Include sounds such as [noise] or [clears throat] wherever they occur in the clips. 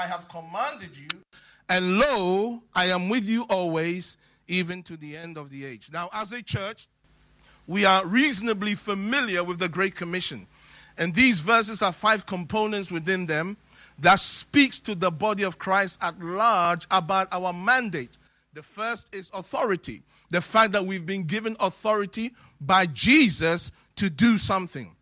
I have commanded you, and lo, I am with you always, even to the end of the age. Now, as a church, we are reasonably familiar with the Great Commission. And these verses are five components within them that speaks to the body of Christ at large about our mandate. The first is authority. The fact that we've been given authority by Jesus to do something.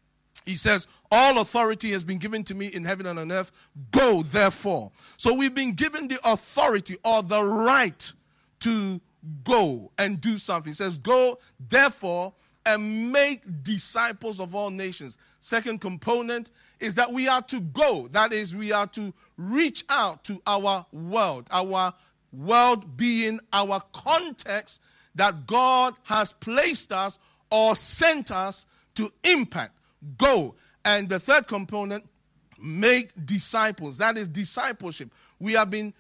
He says, All authority has been given to me in heaven and on earth. Go, therefore. So we've been given the authority or the right to go and do something. He says, Go, therefore, and make disciples of all nations. Second component is that we are to go. That is, we are to reach out to our world, our world being our context that God has placed us or sent us to impact. Go. And the third component, make disciples. That is discipleship. We have been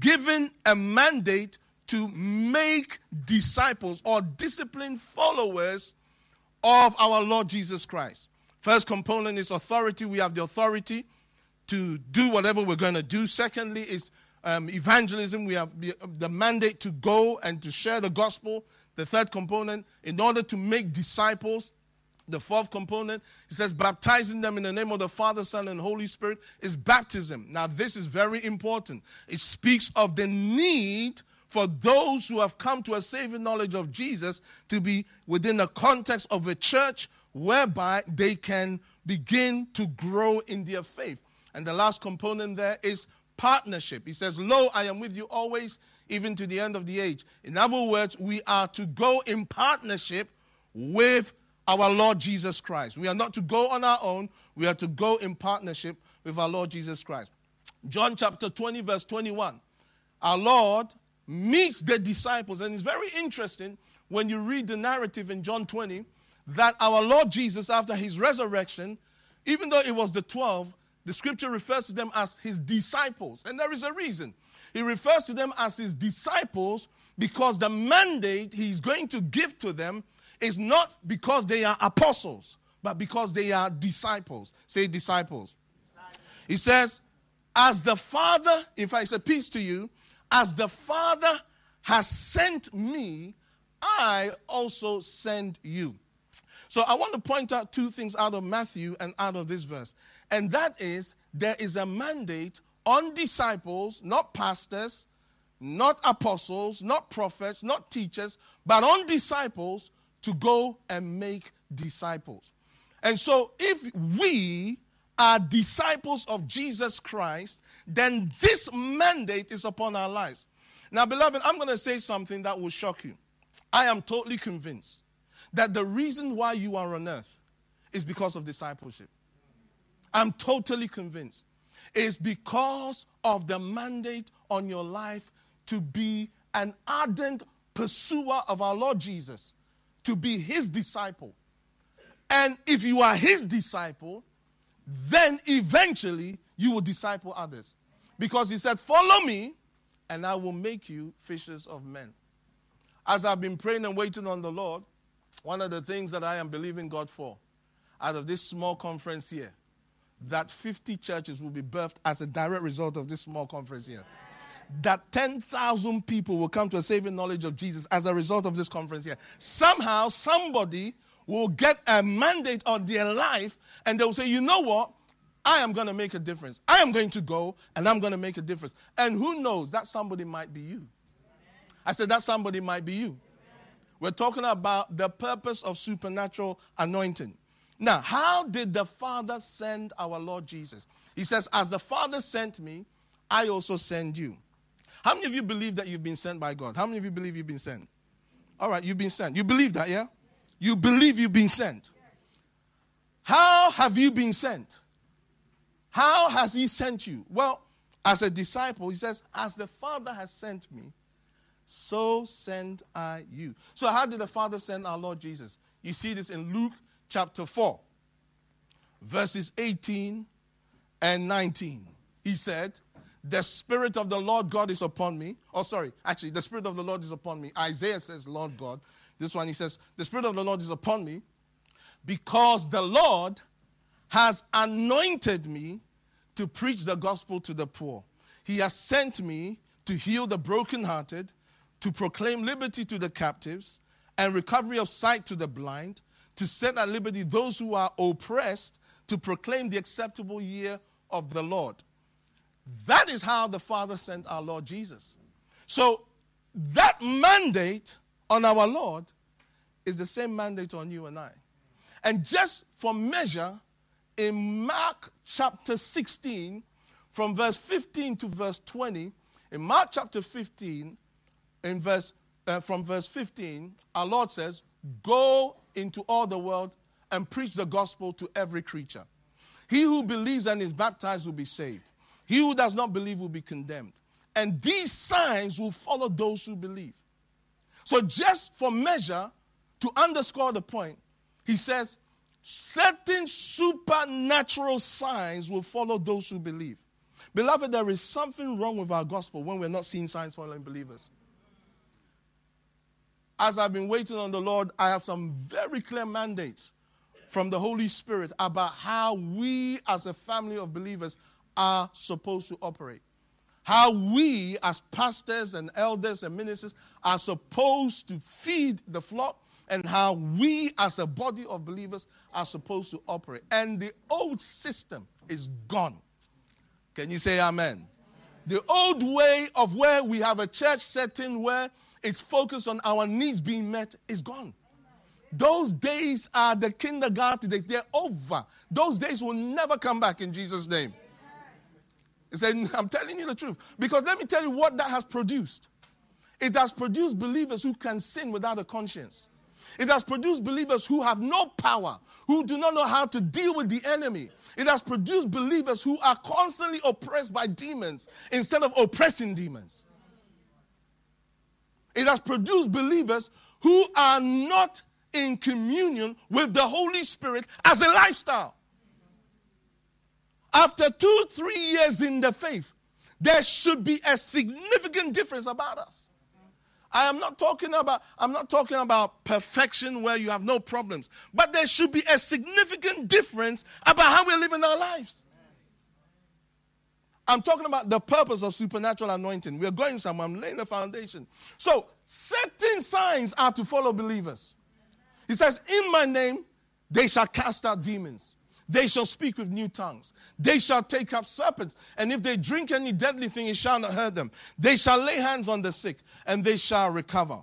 given a mandate to make disciples or disciplined followers of our Lord Jesus Christ. First component is authority. We have the authority to do whatever we're going to do. Secondly, is um, evangelism. We have the, the mandate to go and to share the gospel. The third component, in order to make disciples. The fourth component, he says, baptizing them in the name of the Father, Son, and Holy Spirit is baptism. Now, this is very important. It speaks of the need for those who have come to a saving knowledge of Jesus to be within the context of a church whereby they can begin to grow in their faith. And the last component there is partnership. He says, Lo, I am with you always, even to the end of the age. In other words, we are to go in partnership with our Lord Jesus Christ. We are not to go on our own, we are to go in partnership with our Lord Jesus Christ. John chapter 20, verse 21. Our Lord meets the disciples, and it's very interesting when you read the narrative in John 20 that our Lord Jesus, after his resurrection, even though it was the 12, the scripture refers to them as his disciples. And there is a reason. He refers to them as his disciples because the mandate he's going to give to them is not because they are apostles, but because they are disciples. Say disciples. He says, As the Father, if I say peace to you, as the Father has sent me, I also send you. So I want to point out two things out of Matthew and out of this verse. And that is there is a mandate on disciples, not pastors, not apostles, not prophets, not teachers, but on disciples to go and make disciples. And so if we are disciples of Jesus Christ, then this mandate is upon our lives. Now, beloved, I'm going to say something that will shock you. I am totally convinced that the reason why you are on earth is because of discipleship. I'm totally convinced. It's because of the mandate on your life to be an ardent pursuer of our Lord Jesus, to be his disciple. And if you are his disciple, then eventually you will disciple others. Because he said, Follow me, and I will make you fishers of men. As I've been praying and waiting on the Lord, one of the things that I am believing God for out of this small conference here, that 50 churches will be birthed as a direct result of this small conference here. That 10,000 people will come to a saving knowledge of Jesus as a result of this conference here. Somehow, somebody will get a mandate on their life and they'll say, you know what? I am going to make a difference. I am going to go and I'm going to make a difference. And who knows, that somebody might be you. I said, that somebody might be you. We're talking about the purpose of supernatural anointing. Now, how did the Father send our Lord Jesus? He says, As the Father sent me, I also send you. How many of you believe that you've been sent by God? How many of you believe you've been sent? All right, you've been sent. You believe that, yeah? You believe you've been sent. How have you been sent? How has He sent you? Well, as a disciple, He says, As the Father has sent me, so send I you. So, how did the Father send our Lord Jesus? You see this in Luke chapter 4, verses 18 and 19. He said, The Spirit of the Lord God is upon me. Oh, sorry, actually, the Spirit of the Lord is upon me. Isaiah says, Lord God. This one, he says, The Spirit of the Lord is upon me because the Lord has anointed me to preach the gospel to the poor. He has sent me to heal the brokenhearted, to proclaim liberty to the captives, and recovery of sight to the blind, to set at liberty those who are oppressed, to proclaim the acceptable year of the Lord. That is how the Father sent our Lord Jesus. So, that mandate on our Lord is the same mandate on you and I. And just for measure, in Mark chapter 16, from verse 15 to verse 20, in Mark chapter 15, in verse, uh, from verse 15, our Lord says, Go into all the world and preach the gospel to every creature. He who believes and is baptized will be saved. He who does not believe will be condemned. And these signs will follow those who believe. So, just for measure, to underscore the point, he says, certain supernatural signs will follow those who believe. Beloved, there is something wrong with our gospel when we're not seeing signs following believers. As I've been waiting on the Lord, I have some very clear mandates from the Holy Spirit about how we as a family of believers are supposed to operate. How we, as pastors and elders and ministers, are supposed to feed the flock, and how we, as a body of believers, are supposed to operate. And the old system is gone. Can you say amen? The old way of where we have a church setting where it's focused on our needs being met is gone. Those days are the kindergarten days. They're over. Those days will never come back in Jesus' name. He said, I'm telling you the truth. Because let me tell you what that has produced. It has produced believers who can sin without a conscience. It has produced believers who have no power, who do not know how to deal with the enemy. It has produced believers who are constantly oppressed by demons instead of oppressing demons. It has produced believers who are not in communion with the Holy Spirit as a lifestyle. After two, three years in the faith, there should be a significant difference about us. I am not talking about I'm not talking about perfection where you have no problems, but there should be a significant difference about how we're living our lives. I'm talking about the purpose of supernatural anointing. We're going somewhere. I'm laying the foundation. So, certain signs are to follow believers. He says, In my name, they shall cast out demons. They shall speak with new tongues. They shall take up serpents. And if they drink any deadly thing, it shall not hurt them. They shall lay hands on the sick, and they shall recover.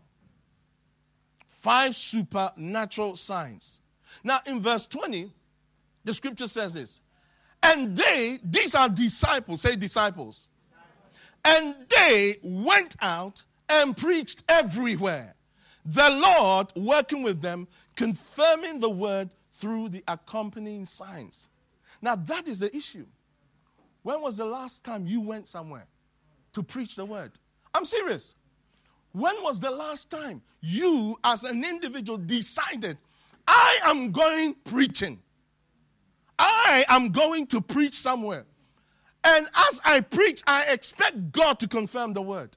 Five supernatural signs. Now, in verse 20, the scripture says this. And they, these are disciples, say disciples. And they went out and preached everywhere. The Lord working with them, confirming the word through the accompanying signs. Now, that is the issue. When was the last time you went somewhere to preach the word? I'm serious. When was the last time you, as an individual, decided, I am going preaching? I am going to preach somewhere. And as I preach, I expect God to confirm the word.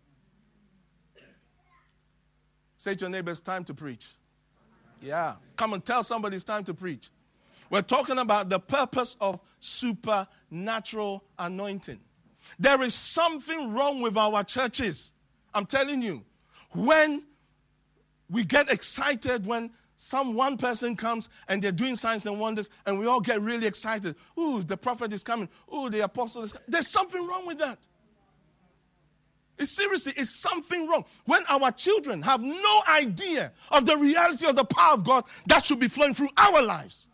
Say to your neighbor, it's time to preach. Yeah. Come and tell somebody it's time to preach. We're talking about the purpose of supernatural anointing. There is something wrong with our churches. I'm telling you. When we get excited when some one person comes and they're doing signs and wonders, and we all get really excited. Ooh, the prophet is coming. Ooh, the apostle is coming. There's something wrong with that. It's seriously, it's something wrong. When our children have no idea of the reality of the power of God that should be flowing through our lives,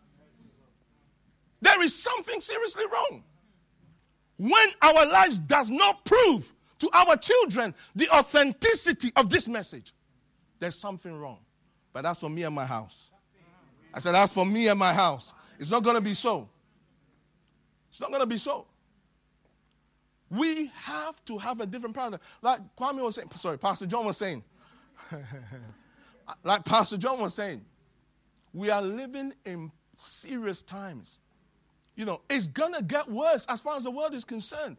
there is something seriously wrong. When our lives does not prove to our children the authenticity of this message, there's something wrong. But that's for me and my house. I said, that's for me and my house. It's not going to be so. It's not going to be so. We have to have a different paradigm. Like Kwame was saying, sorry, Pastor John was saying, [laughs] like Pastor John was saying, we are living in serious times. You know, it's gonna get worse as far as the world is concerned.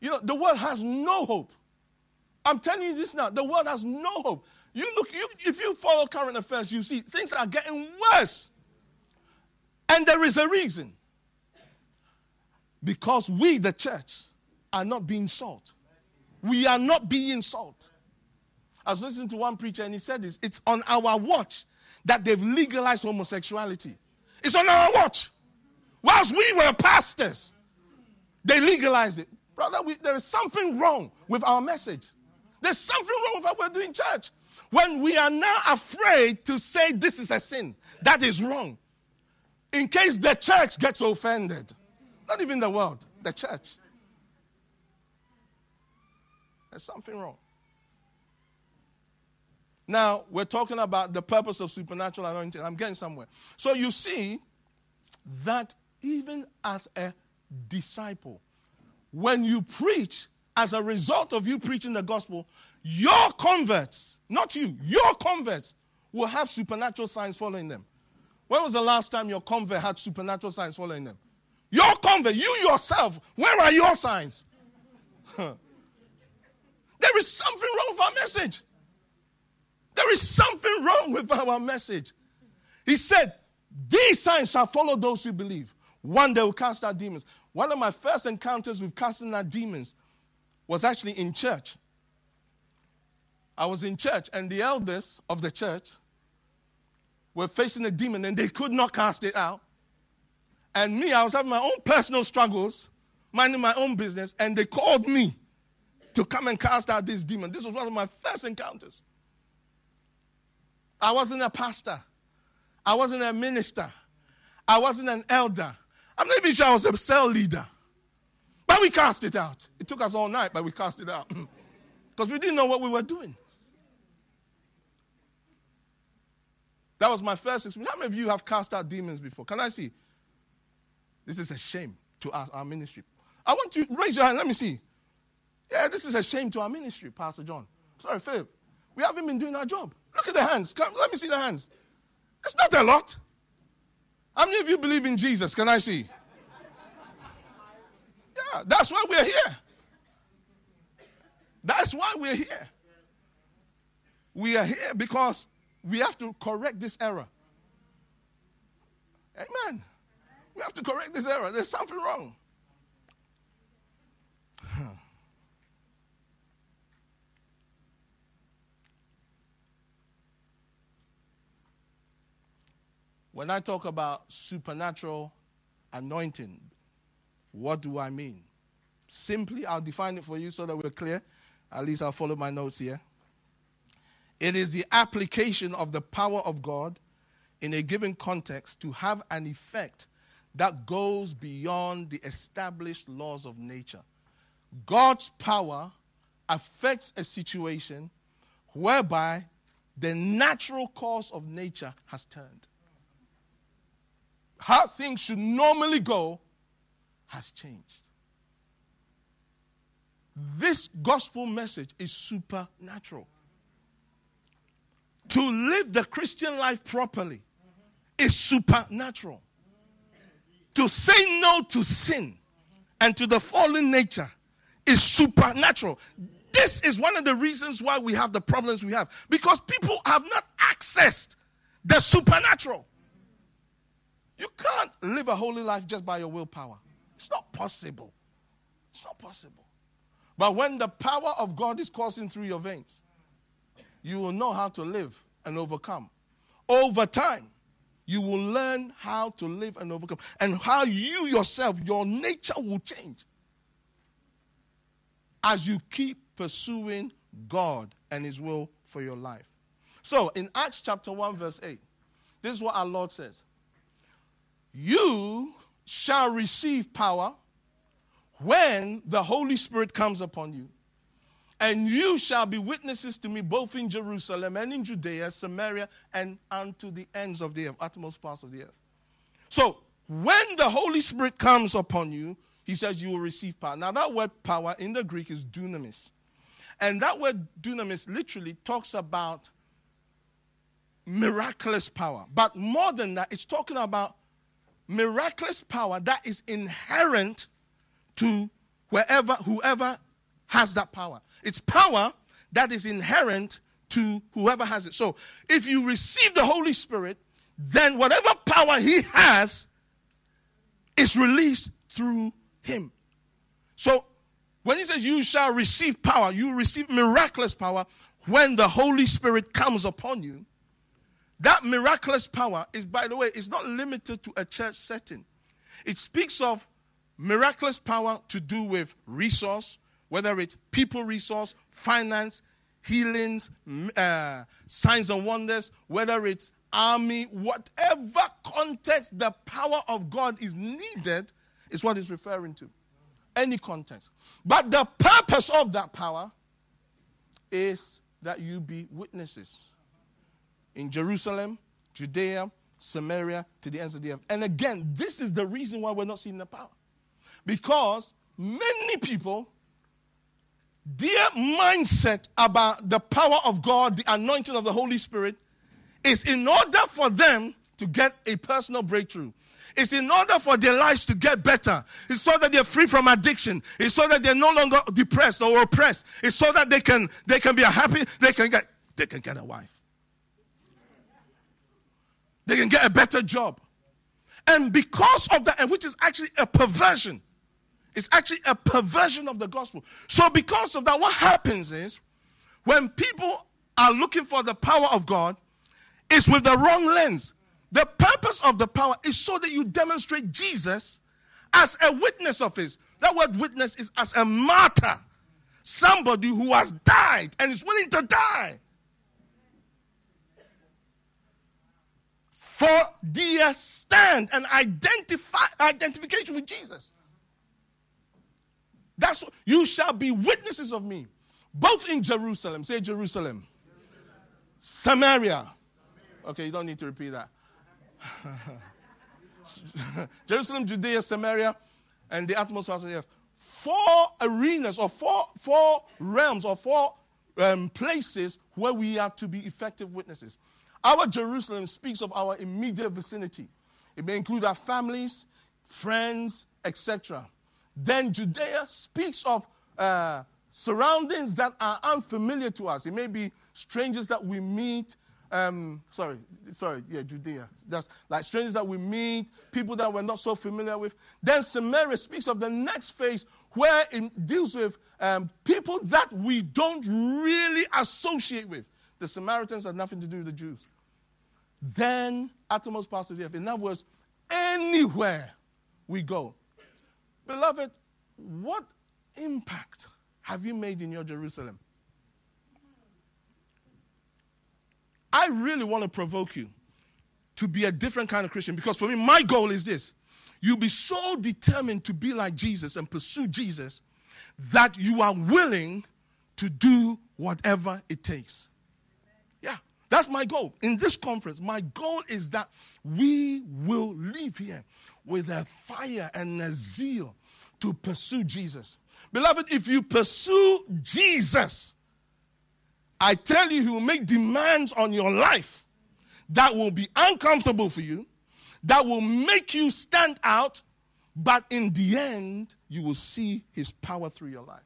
You know, the world has no hope. I'm telling you this now. The world has no hope. You look, you, if you follow current affairs, you see things are getting worse. And there is a reason. Because we, the church, are not being salt. We are not being salt. I was listening to one preacher and he said this it's on our watch that they've legalized homosexuality. It's on our watch. Whilst we were pastors, they legalized it. Brother, we, there is something wrong with our message. There's something wrong with what we're doing church. When we are now afraid to say this is a sin, that is wrong. In case the church gets offended, not even the world, the church. There's something wrong. Now, we're talking about the purpose of supernatural anointing. I'm getting somewhere. So you see that even as a disciple, when you preach, as a result of you preaching the gospel, your converts, not you, your converts will have supernatural signs following them. When was the last time your convert had supernatural signs following them? Your convert, you yourself, where are your signs? [laughs] there is something wrong with our message. There is something wrong with our message. He said, These signs shall follow those who believe. One, they will cast out demons. One of my first encounters with casting out demons was actually in church. I was in church, and the elders of the church were facing a demon, and they could not cast it out. And me, I was having my own personal struggles, minding my own business, and they called me to come and cast out this demon. This was one of my first encounters. I wasn't a pastor. I wasn't a minister. I wasn't an elder. I'm not even sure I was a cell leader. But we cast it out. It took us all night, but we cast it out. [clears throat] Because we didn't know what we were doing. That was my first experience. How many of you have cast out demons before? Can I see? This is a shame to our, our ministry. I want you to raise your hand. Let me see. Yeah, this is a shame to our ministry, Pastor John. Sorry, Philip. We haven't been doing our job. Look at the hands. Come, let me see the hands. It's not a lot. How many of you believe in Jesus? Can I see? Yeah, that's why we're here. That's why we're here. We are here because we have to correct this error. Amen. We have to correct this error. There's something wrong. When I talk about supernatural anointing, what do I mean? Simply, I'll define it for you so that we're clear. At least I'll follow my notes here. It is the application of the power of God in a given context to have an effect that goes beyond the established laws of nature. God's power affects a situation whereby the natural course of nature has turned how things should normally go has changed. This gospel message is supernatural. To live the Christian life properly is supernatural. To say no to sin and to the fallen nature is supernatural. This is one of the reasons why we have the problems we have because people have not accessed the supernatural. You can't live a holy life just by your willpower. It's not possible. It's not possible. But when the power of God is coursing through your veins, you will know how to live and overcome. Over time, you will learn how to live and overcome and how you yourself, your nature will change as you keep pursuing God and His will for your life. So, in Acts chapter 1, verse 8, this is what our Lord says you shall receive power when the Holy Spirit comes upon you. And you shall be witnesses to me both in Jerusalem and in Judea, Samaria, and unto the ends of the earth, utmost parts of the earth. So, when the Holy Spirit comes upon you, he says you will receive power. Now, that word power in the Greek is dunamis. And that word dunamis literally talks about miraculous power. But more than that, it's talking about miraculous power that is inherent to wherever whoever has that power. It's power that is inherent to whoever has it. So if you receive the Holy Spirit, then whatever power he has is released through him. So when he says you shall receive power, you receive miraculous power when the Holy Spirit comes upon you. That miraculous power is, by the way, is not limited to a church setting. It speaks of miraculous power to do with resource, whether it's people resource, finance, healings, uh, signs and wonders, whether it's army, whatever context the power of God is needed, is what it's referring to. Any context. But the purpose of that power is that you be witnesses in Jerusalem, Judea, Samaria, to the ends of the earth. And again, this is the reason why we're not seeing the power. Because many people, their mindset about the power of God, the anointing of the Holy Spirit, is in order for them to get a personal breakthrough. It's in order for their lives to get better. It's so that they're free from addiction. It's so that they're no longer depressed or oppressed. It's so that they can they can be happy. They can get they can get a wife. They can get a better job. And because of that, and which is actually a perversion, it's actually a perversion of the gospel. So, because of that, what happens is when people are looking for the power of God, it's with the wrong lens. The purpose of the power is so that you demonstrate Jesus as a witness of His. That word witness is as a martyr, somebody who has died and is willing to die for their stand and identify identification with Jesus. That's what, you shall be witnesses of me, both in Jerusalem. Say Jerusalem. Jerusalem. Samaria. Okay, you don't need to repeat that. [laughs] Jerusalem, Judea, Samaria, and the atmosphere of the earth. Four arenas or four, four realms or four um, places where we are to be effective witnesses. Our Jerusalem speaks of our immediate vicinity. It may include our families, friends, etc. Then Judea speaks of uh, surroundings that are unfamiliar to us. It may be strangers that we meet. Um, sorry, sorry, yeah, Judea. That's like strangers that we meet, people that we're not so familiar with. Then Samaria speaks of the next phase where it deals with um, people that we don't really associate with. The Samaritans had nothing to do with the Jews. Then, uttermost parts of the earth. In other words, anywhere we go. Beloved, what impact have you made in your Jerusalem? I really want to provoke you to be a different kind of Christian because for me, my goal is this. You be so determined to be like Jesus and pursue Jesus that you are willing to do whatever it takes. That's my goal. In this conference, my goal is that we will leave here with a fire and a zeal to pursue Jesus. Beloved, if you pursue Jesus, I tell you, he will make demands on your life that will be uncomfortable for you, that will make you stand out, but in the end, you will see his power through your life.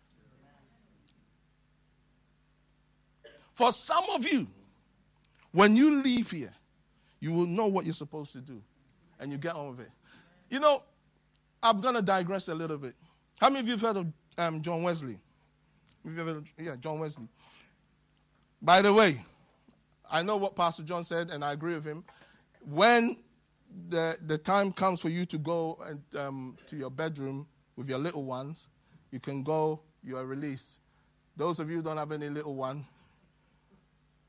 For some of you, when you leave here, you will know what you're supposed to do and you get on with it. You know, I'm going to digress a little bit. How many of you have heard of um, John Wesley? yeah, John Wesley. By the way, I know what Pastor John said, and I agree with him. When the, the time comes for you to go and, um, to your bedroom with your little ones, you can go, you are released. Those of you who don't have any little one,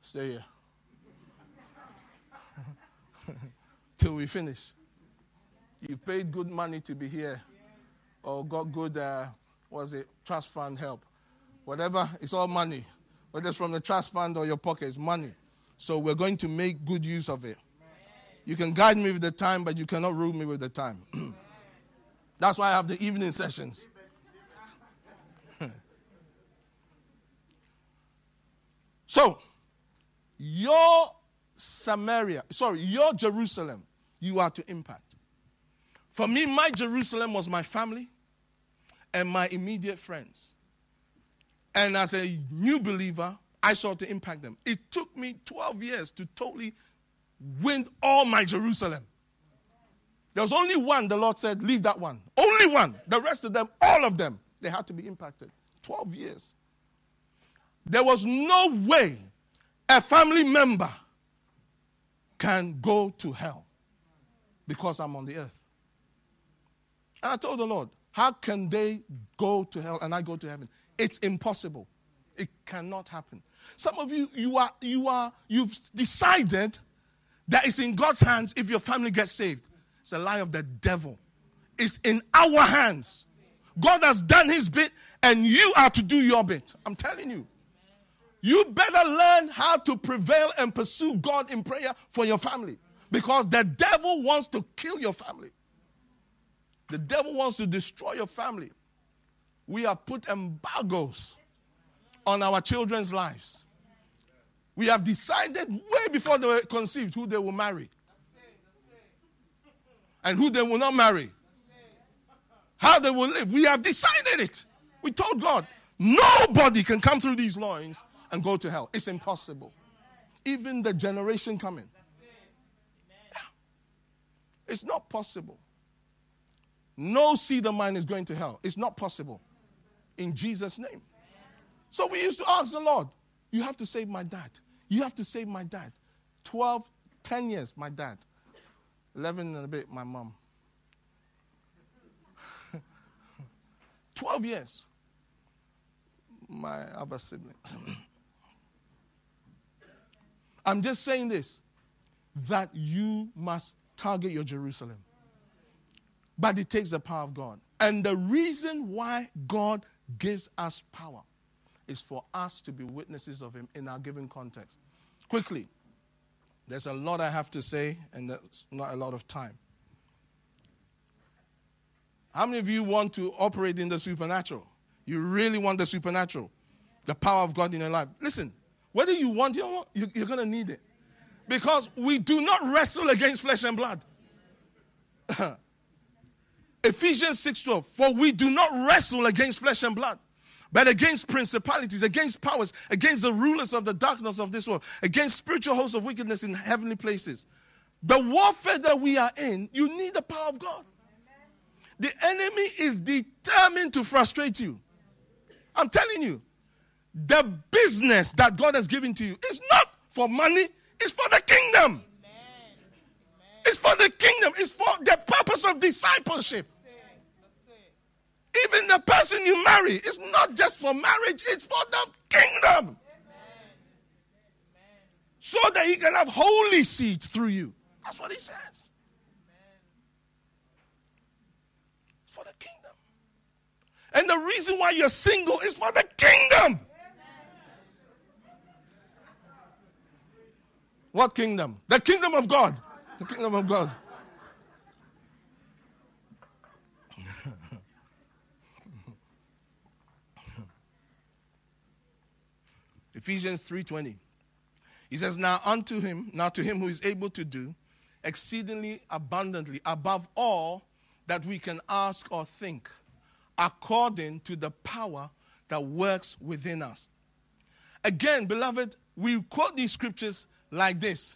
stay here. Till we finish. You paid good money to be here, or got good, uh, was it, trust fund help. Whatever, it's all money. Whether it's from the trust fund or your pocket, it's money. So we're going to make good use of it. You can guide me with the time, but you cannot rule me with the time. [clears throat] That's why I have the evening sessions. [laughs] so, your Samaria, sorry, your Jerusalem, you are to impact. For me, my Jerusalem was my family and my immediate friends. And as a new believer, I sought to impact them. It took me 12 years to totally win all my Jerusalem. There was only one, the Lord said, leave that one. Only one. The rest of them, all of them, they had to be impacted. 12 years. There was no way a family member can go to hell because I'm on the earth. And I told the Lord, how can they go to hell and I go to heaven? It's impossible. It cannot happen. Some of you, you are, you are, you've decided that it's in God's hands if your family gets saved. It's a lie of the devil. It's in our hands. God has done his bit and you are to do your bit. I'm telling you. You better learn how to prevail and pursue God in prayer for your family because the devil wants to kill your family. The devil wants to destroy your family. We have put embargoes on our children's lives. We have decided way before they were conceived who they will marry and who they will not marry, how they will live. We have decided it. We told God, nobody can come through these loins and go to hell. It's impossible. Even the generation coming. It's not possible. No seed of mine is going to hell. It's not possible. In Jesus' name. So we used to ask the Lord, You have to save my dad. You have to save my dad. 12, 10 years, my dad. 11 and a bit, my mom. [laughs] 12 years, my other siblings. [laughs] I'm just saying this that you must target your Jerusalem. But it takes the power of God. And the reason why God gives us power is for us to be witnesses of Him in our given context. Quickly, there's a lot I have to say, and there's not a lot of time. How many of you want to operate in the supernatural? You really want the supernatural, the power of God in your life. Listen, whether you want it or not, you're going to need it. Because we do not wrestle against flesh and blood. [laughs] Ephesians 6:12 For we do not wrestle against flesh and blood but against principalities, against powers, against the rulers of the darkness of this world, against spiritual hosts of wickedness in heavenly places. The warfare that we are in, you need the power of God. The enemy is determined to frustrate you. I'm telling you, the business that God has given to you is not for money, it's for the kingdom. It's for the kingdom, it's for the purpose of discipleship. Even the person you marry is not just for marriage, it's for the kingdom. So that he can have holy seed through you. That's what he says. For the kingdom. And the reason why you're single is for the kingdom. What kingdom? The kingdom of God. The kingdom of God. [laughs] Ephesians 3:20. He says, Now unto him, now to him who is able to do exceedingly abundantly above all that we can ask or think, according to the power that works within us. Again, beloved, we quote these scriptures like this.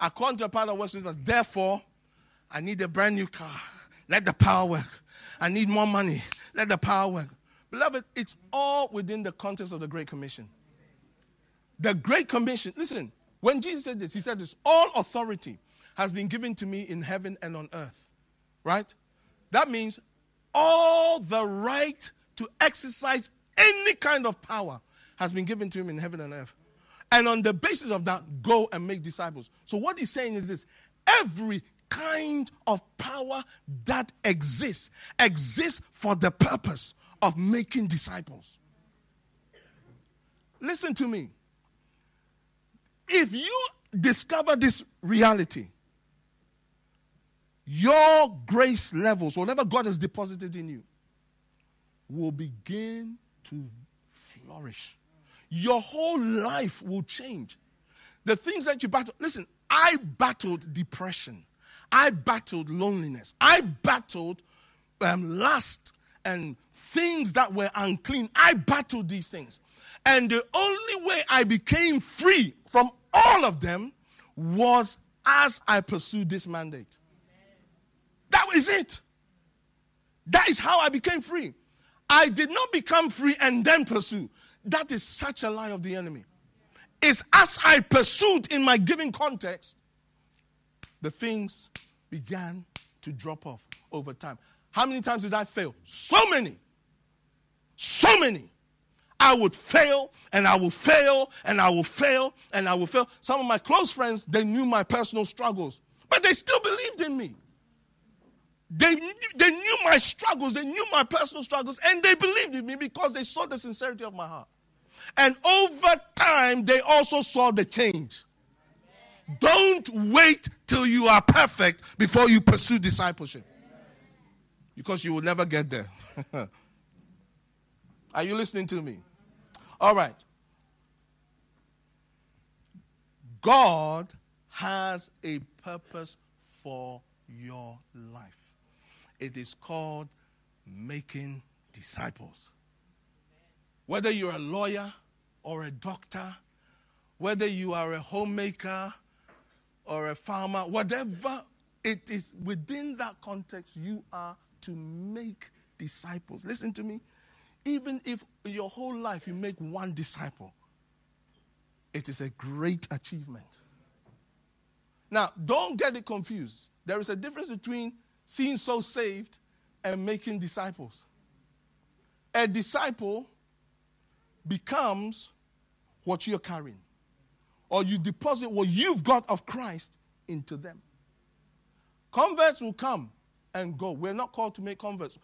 According to the power that works within us, therefore, I need a brand new car. Let the power work. I need more money. Let the power work. Beloved, it's all within the context of the Great Commission. The Great Commission, listen, when Jesus said this, he said this all authority has been given to me in heaven and on earth. Right? That means all the right to exercise any kind of power has been given to him in heaven and earth. And on the basis of that, go and make disciples. So, what he's saying is this every kind of power that exists exists for the purpose of making disciples. Listen to me. If you discover this reality, your grace levels, whatever God has deposited in you, will begin to flourish. Your whole life will change. The things that you battle, listen, I battled depression, I battled loneliness, I battled um, lust and things that were unclean. I battled these things. And the only way I became free from all of them was as I pursued this mandate. That was it. That is how I became free. I did not become free and then pursue. That is such a lie of the enemy. It's as I pursued in my given context, the things began to drop off over time. How many times did I fail? So many. So many. I would fail and I will fail and I will fail and I will fail. Some of my close friends, they knew my personal struggles, but they still believed in me. They, they knew my struggles, they knew my personal struggles, and they believed in me because they saw the sincerity of my heart. And over time, they also saw the change. Don't wait till you are perfect before you pursue discipleship because you will never get there. [laughs] are you listening to me? All right. God has a purpose for your life. It is called making disciples. Whether you're a lawyer or a doctor, whether you are a homemaker or a farmer, whatever it is within that context, you are to make disciples. Listen to me. Even if your whole life you make one disciple, it is a great achievement. Now, don't get it confused. There is a difference between seeing souls saved and making disciples. A disciple becomes what you're carrying, or you deposit what you've got of Christ into them. Converts will come and go. We're not called to make converts.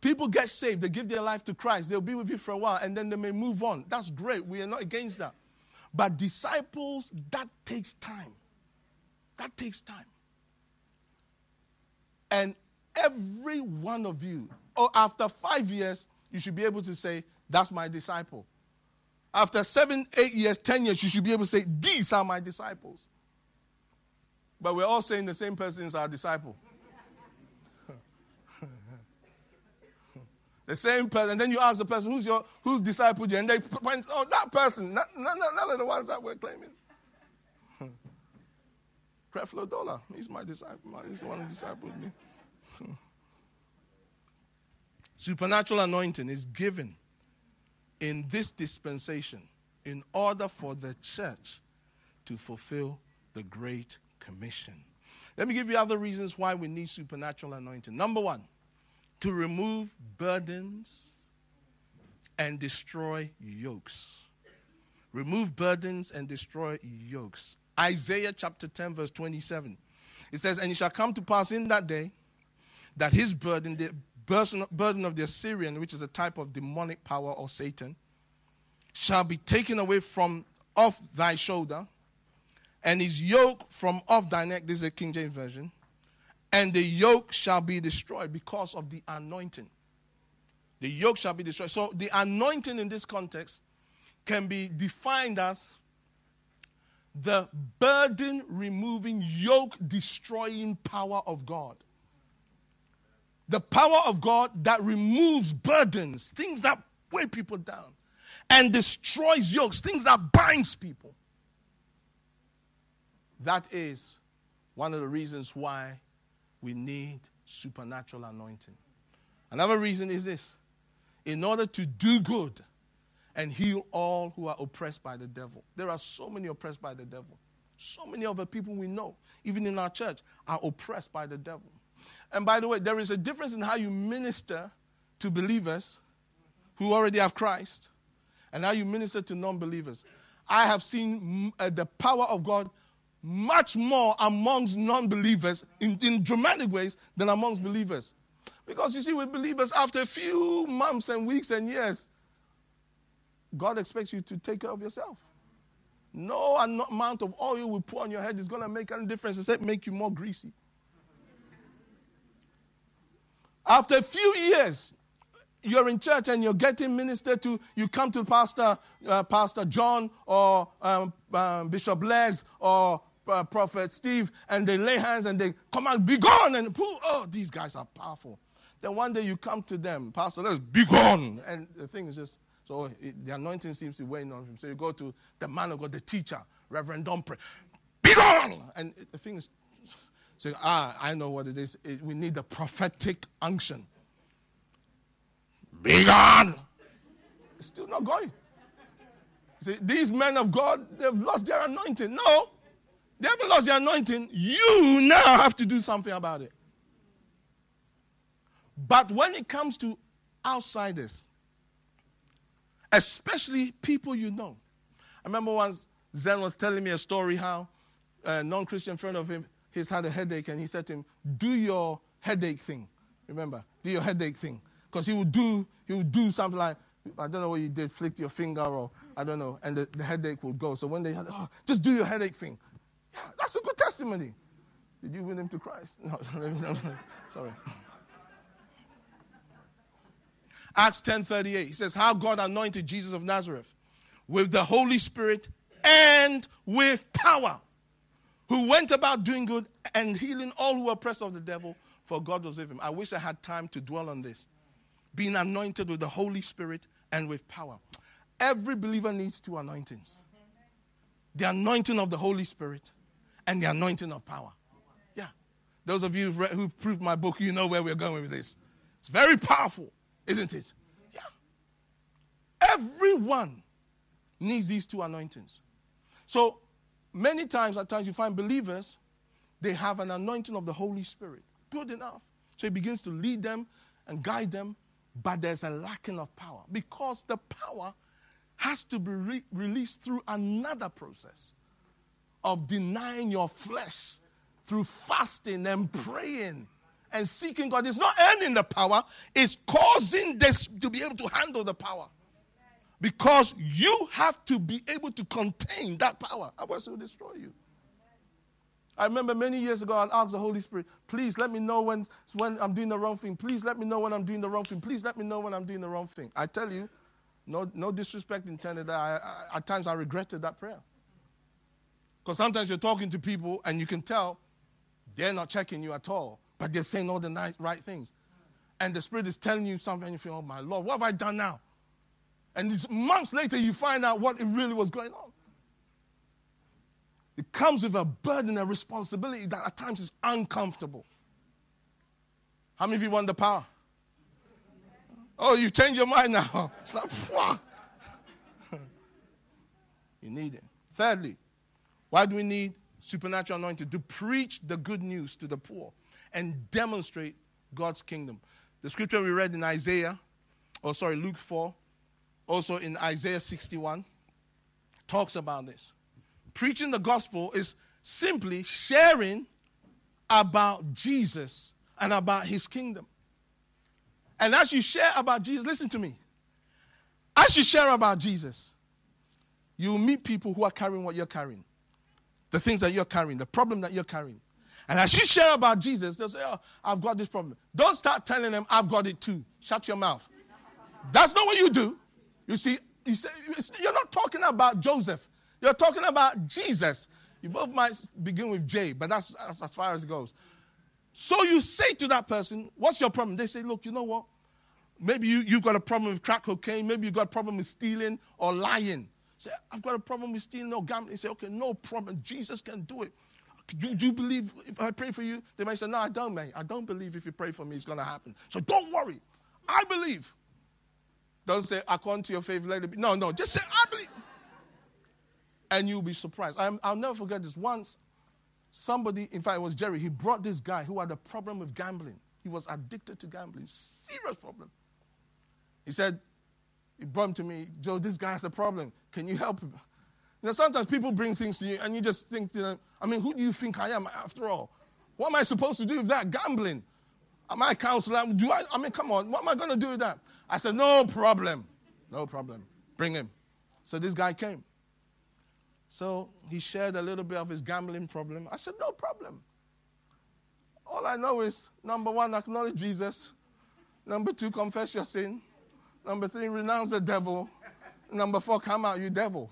People get saved, they give their life to Christ, they'll be with you for a while, and then they may move on. That's great. We are not against that. But disciples, that takes time. That takes time. And every one of you, or oh, after five years, you should be able to say, That's my disciple. After seven, eight years, ten years, you should be able to say, These are my disciples. But we're all saying the same person is our disciple. [laughs] the same person. And then you ask the person, who's your who's disciple? And they point, oh, that person. None of the ones that we're claiming. Creflo Dollar, he's my disciple. He's the one who discipled me. [laughs] Supernatural anointing is given in this dispensation in order for the church to fulfill the Great Commission. Let me give you other reasons why we need supernatural anointing. Number one, to remove burdens and destroy yokes. Remove burdens and destroy yokes. Isaiah chapter 10, verse 27. It says, And it shall come to pass in that day that his burden, the burden of the Assyrian, which is a type of demonic power or Satan, shall be taken away from off thy shoulder, and his yoke from off thy neck. This is a King James Version. And the yoke shall be destroyed because of the anointing. The yoke shall be destroyed. So the anointing in this context can be defined as the burden removing, yoke destroying power of God. The power of God that removes burdens, things that weigh people down, and destroys yokes, things that binds people. That is one of the reasons why we need supernatural anointing. Another reason is this in order to do good and heal all who are oppressed by the devil. There are so many oppressed by the devil. So many of the people we know, even in our church, are oppressed by the devil. And by the way, there is a difference in how you minister to believers who already have Christ and how you minister to non believers. I have seen uh, the power of God much more amongst non believers in, in dramatic ways than amongst believers. Because you see, with believers, after a few months and weeks and years, God expects you to take care of yourself. No amount of oil we pour on your head is going to make any difference except make you more greasy. After a few years, you're in church and you're getting ministered to, you come to Pastor, uh, Pastor John or um, um, Bishop Les or uh, Prophet Steve, and they lay hands and they come out, be gone, and oh, these guys are powerful. Then one day you come to them, Pastor, let's be gone. And the thing is just, so it, the anointing seems to wane on him. So you go to the man of God, the teacher, Reverend Dompre, be gone. And the thing is, Say, ah, I know what it is. It, we need the prophetic unction. Be gone. It's still not going. See, these men of God, they've lost their anointing. No, they haven't lost their anointing. You now have to do something about it. But when it comes to outsiders, especially people you know, I remember once Zen was telling me a story how a non Christian friend of him, he's had a headache, and he said to him, Do your headache thing. Remember, do your headache thing. Because he would do, he would do something like, I don't know what you did, flicked your finger or I don't know, and the, the headache would go. So when they had, oh, just do your headache thing. Yeah, that's a good testimony. Did you win him to Christ? [laughs] No, sorry. Acts 10:38. He says, How God anointed Jesus of Nazareth with the Holy Spirit and with power, who went about doing good and healing all who were oppressed of the devil, for God was with him. I wish I had time to dwell on this. Being anointed with the Holy Spirit and with power. Every believer needs two anointings the anointing of the Holy Spirit and the anointing of power. Yeah. Those of you who've, read, who've proved my book, you know where we're going with this. It's very powerful, isn't it? Yeah. Everyone needs these two anointings. So many times, at times, you find believers, they have an anointing of the Holy Spirit. Good enough. So it begins to lead them and guide them, but there's a lacking of power because the power has to be re- released through another process of denying your flesh through fasting and praying and seeking God. is not earning the power, it's causing this to be able to handle the power. Because you have to be able to contain that power. Otherwise, it will destroy you. I remember many years ago, I'd ask the Holy Spirit, please let me know when, when I'm doing the wrong thing. Please let me know when I'm doing the wrong thing. Please let me know when I'm doing the wrong thing. I tell you, no, no disrespect intended. I, I, at times, I regretted that prayer. Because sometimes you're talking to people and you can tell they're not checking you at all, but they're saying all the nice, right things. And the Spirit is telling you something, and you feel, oh my Lord, what have I done now? And months later, you find out what it really was going on. It comes with a burden, a responsibility that at times is uncomfortable. How many of you want the power? Oh, you've changed your mind now. [laughs] It's like, [laughs] you need it. Thirdly, why do we need supernatural anointing? To preach the good news to the poor and demonstrate God's kingdom. The scripture we read in Isaiah, or sorry, Luke 4, also in Isaiah 61, talks about this. Preaching the gospel is simply sharing about Jesus and about his kingdom. And as you share about Jesus, listen to me. As you share about Jesus, you will meet people who are carrying what you're carrying, the things that you're carrying, the problem that you're carrying. And as you share about Jesus, they'll say, Oh, I've got this problem. Don't start telling them, I've got it too. Shut your mouth. That's not what you do. You see, you say, you're not talking about Joseph, you're talking about Jesus. You both might begin with J, but that's, that's as far as it goes. So you say to that person, What's your problem? They say, Look, you know what? Maybe you, you've got a problem with crack cocaine. Maybe you've got a problem with stealing or lying. Say, I've got a problem with stealing or gambling. Say, okay, no problem. Jesus can do it. Do, do you believe if I pray for you? They might say, no, I don't, man. I don't believe if you pray for me, it's going to happen. So don't worry. I believe. Don't say, according to your faith, let it be. No, no. Just say, I believe. And you'll be surprised. i will never forget this. Once, somebody, in fact, it was Jerry, he brought this guy who had a problem with gambling. He was addicted to gambling. Serious problem. He said, he brought him to me, Joe, this guy has a problem. Can you help him? You know, sometimes people bring things to you and you just think, you know, I mean, who do you think I am after all? What am I supposed to do with that? Gambling. Am I a counselor? Do I, I mean, come on, what am I going to do with that? I said, no problem. No problem. Bring him. So this guy came. So he shared a little bit of his gambling problem. I said, no problem. All I know is number one, acknowledge Jesus. Number two, confess your sin. Number three, renounce the devil. Number four, come out, you devil.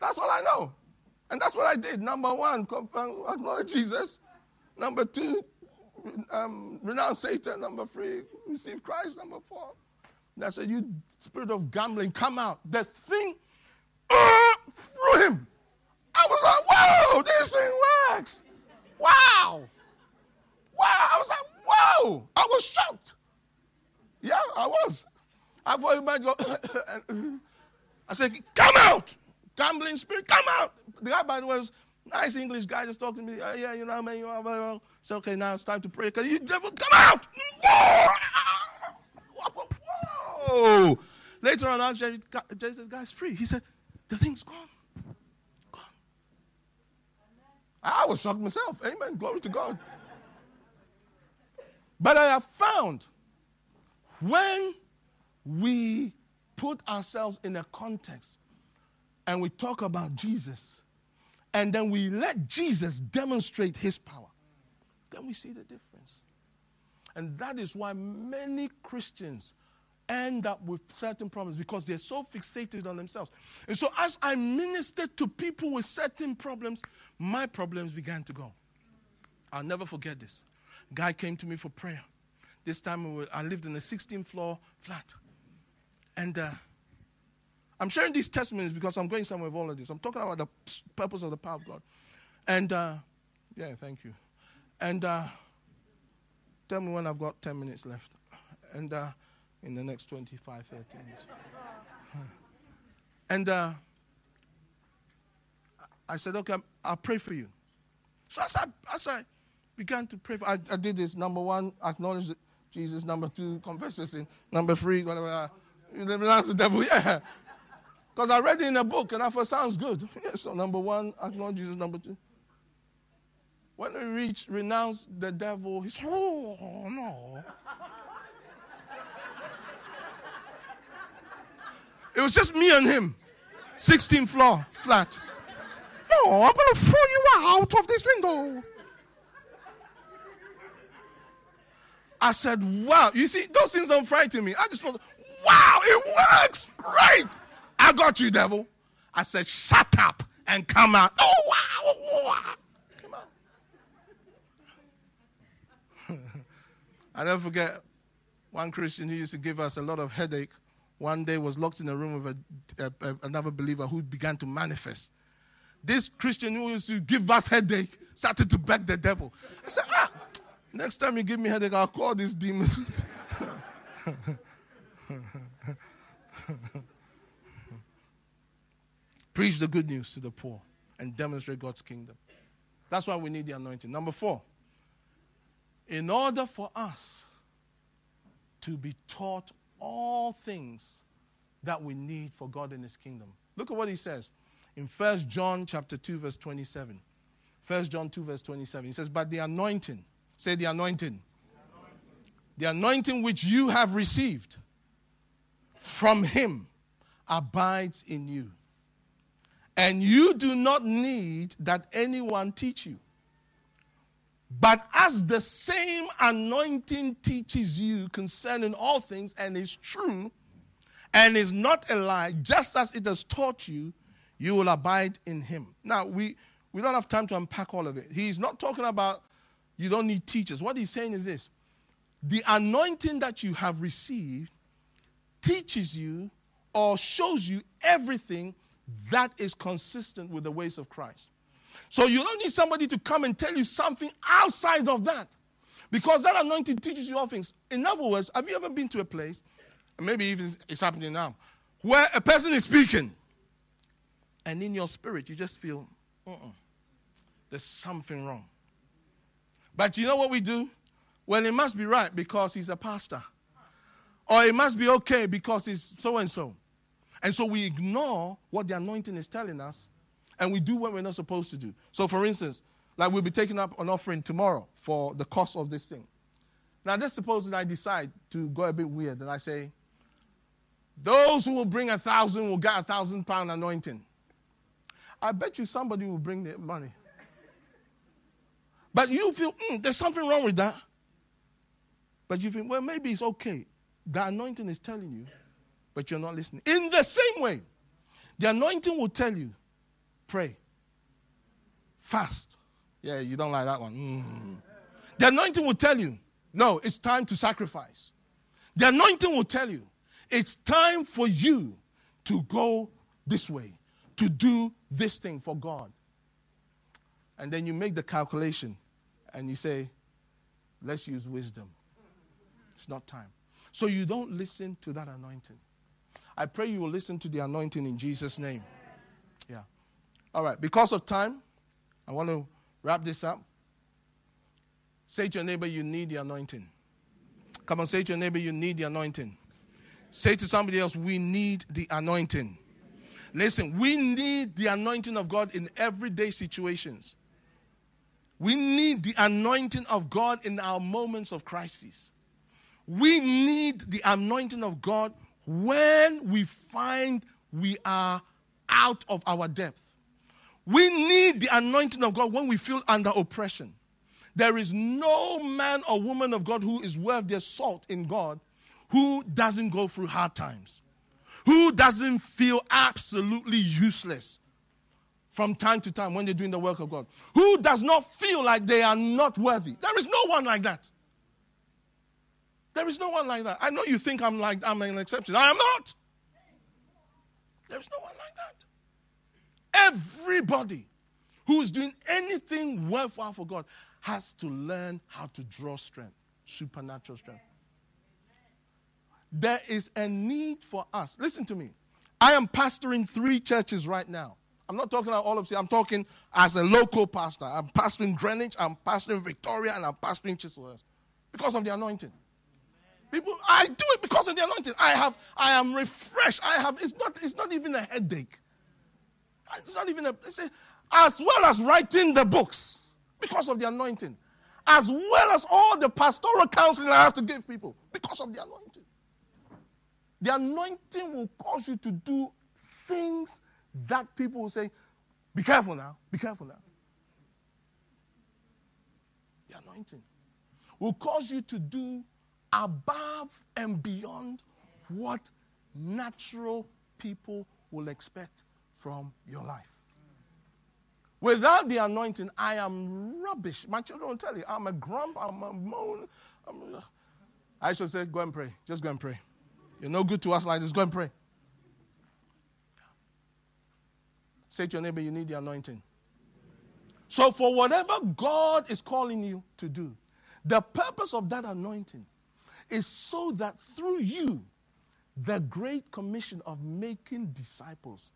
That's all I know. And that's what I did. Number one, acknowledge Jesus. Number two, um, renounce Satan. Number three, receive Christ. Number four. And I said, You spirit of gambling, come out. The thing uh, through him. I was like, Whoa, this thing works. wow. Wow. I was like, whoa. I was shocked. Yeah, I was. I thought you might go. [coughs] [coughs] I said, come out. Gambling spirit, come out. The guy, by the way, was nice English guy just talking to me. Uh, yeah, you know, man, you are. I said, okay, now it's time to pray. Because you devil, come out. [laughs] Whoa. Later on, I asked Jerry, Jerry said, guy's free. He said, the thing's gone. Gone. I was shocked myself. Amen. Glory to God. But I have found when we put ourselves in a context and we talk about Jesus, and then we let Jesus demonstrate his power, then we see the difference. And that is why many Christians end up with certain problems because they're so fixated on themselves. And so, as I ministered to people with certain problems, my problems began to go. I'll never forget this. Guy came to me for prayer. This time I lived in a 16th floor flat. And uh, I'm sharing these testimonies because I'm going somewhere with all of this. I'm talking about the purpose of the power of God. And uh, yeah, thank you. And uh, tell me when I've got 10 minutes left. And uh, in the next 25, 30 minutes. [laughs] And uh, I said, okay, I'll pray for you. So as I, as I began to pray, for, I, I did this. Number one, acknowledge Jesus. Number two, confess sin. Number three, whatever. Renounce the devil. [laughs] Yeah. Because I read it in a book and I thought sounds good. [laughs] Yeah, so number one, acknowledge Jesus. Number two. When we reach renounce the devil, he's oh no. it was just me and him. 16th floor, flat. No, I'm gonna throw you out of this window. I said, wow. You see, those things don't frighten me. I just thought, wow, it works. Great. I got you, devil. I said, shut up and come out. Oh, wow. wow. Come out. [laughs] I never forget one Christian who used to give us a lot of headache. One day was locked in a room with a, a, a, another believer who began to manifest. This Christian who used to give us headache started to beg the devil. I said, ah, next time you give me headache, I'll call these demons. [laughs] [laughs] Preach the good news to the poor and demonstrate God's kingdom. That's why we need the anointing. Number four, in order for us to be taught all things that we need for God in his kingdom. Look at what he says in 1 John chapter 2 verse 27. 1 John 2 verse 27. He says, "But the anointing, say the anointing. The anointing, the anointing which you have received from him abides in you." And you do not need that anyone teach you. But as the same anointing teaches you concerning all things and is true and is not a lie, just as it has taught you, you will abide in him. Now, we, we don't have time to unpack all of it. He's not talking about you don't need teachers. What he's saying is this the anointing that you have received teaches you or shows you everything that is consistent with the ways of Christ. So you don't need somebody to come and tell you something outside of that. Because that anointing teaches you all things. In other words, have you ever been to a place, maybe even it's happening now, where a person is speaking, and in your spirit you just feel, there's something wrong. But you know what we do? Well, it must be right because he's a pastor. Or it must be okay because he's so and so. And so we ignore what the anointing is telling us and we do what we're not supposed to do. So, for instance, like we'll be taking up an offering tomorrow for the cost of this thing. Now, let's suppose that I decide to go a bit weird and I say, those who will bring a thousand will get a thousand pound anointing. I bet you somebody will bring the money. But you feel, mm, there's something wrong with that. But you think, well, maybe it's okay. The anointing is telling you but you're not listening. In the same way, the anointing will tell you pray, fast. Yeah, you don't like that one. Mm. The anointing will tell you no, it's time to sacrifice. The anointing will tell you it's time for you to go this way, to do this thing for God. And then you make the calculation and you say, let's use wisdom. It's not time. So you don't listen to that anointing. I pray you will listen to the anointing in Jesus' name. Yeah. All right. Because of time, I want to wrap this up. Say to your neighbor, you need the anointing. Come on, say to your neighbor, you need the anointing. Say to somebody else, we need the anointing. Listen, we need the anointing of God in everyday situations. We need the anointing of God in our moments of crisis. We need the anointing of God when we find we are out of our depth. We need the anointing of God when we feel under oppression. There is no man or woman of God who is worth their salt in God who doesn't go through hard times. Who doesn't feel absolutely useless from time to time when they're doing the work of God? Who does not feel like they are not worthy? There is no one like that. There is no one like that. I know you think I'm like I'm an exception. I am not. There is no one like that. Everybody who is doing anything worthwhile for God has to learn how to draw strength, supernatural strength. There is a need for us. Listen to me. I am pastoring three churches right now. I'm not talking about all of you. I'm talking as a local pastor. I'm pastoring Greenwich, I'm pastoring Victoria, and I'm pastoring Chislehurst because of the anointing. People, I do it because of the anointing. I have, I am refreshed. I have. It's not. It's not even a headache. It's not even a. as well as writing the books because of the anointing, as well as all the pastoral counseling I have to give people because of the anointing. The anointing will cause you to do things that people will say, be careful now, be careful now. The anointing will cause you to do above and beyond what natural people will expect from your life. Without the anointing, I am rubbish. My children will tell you, I'm a grump, I'm a moan. I'm a... I should say, go and pray. Just go and pray. You're no good to us like this. Go and pray. Say to your neighbor, you need the anointing. So, for whatever God is calling you to do, the purpose of that anointing is so that through you, the great commission of making disciples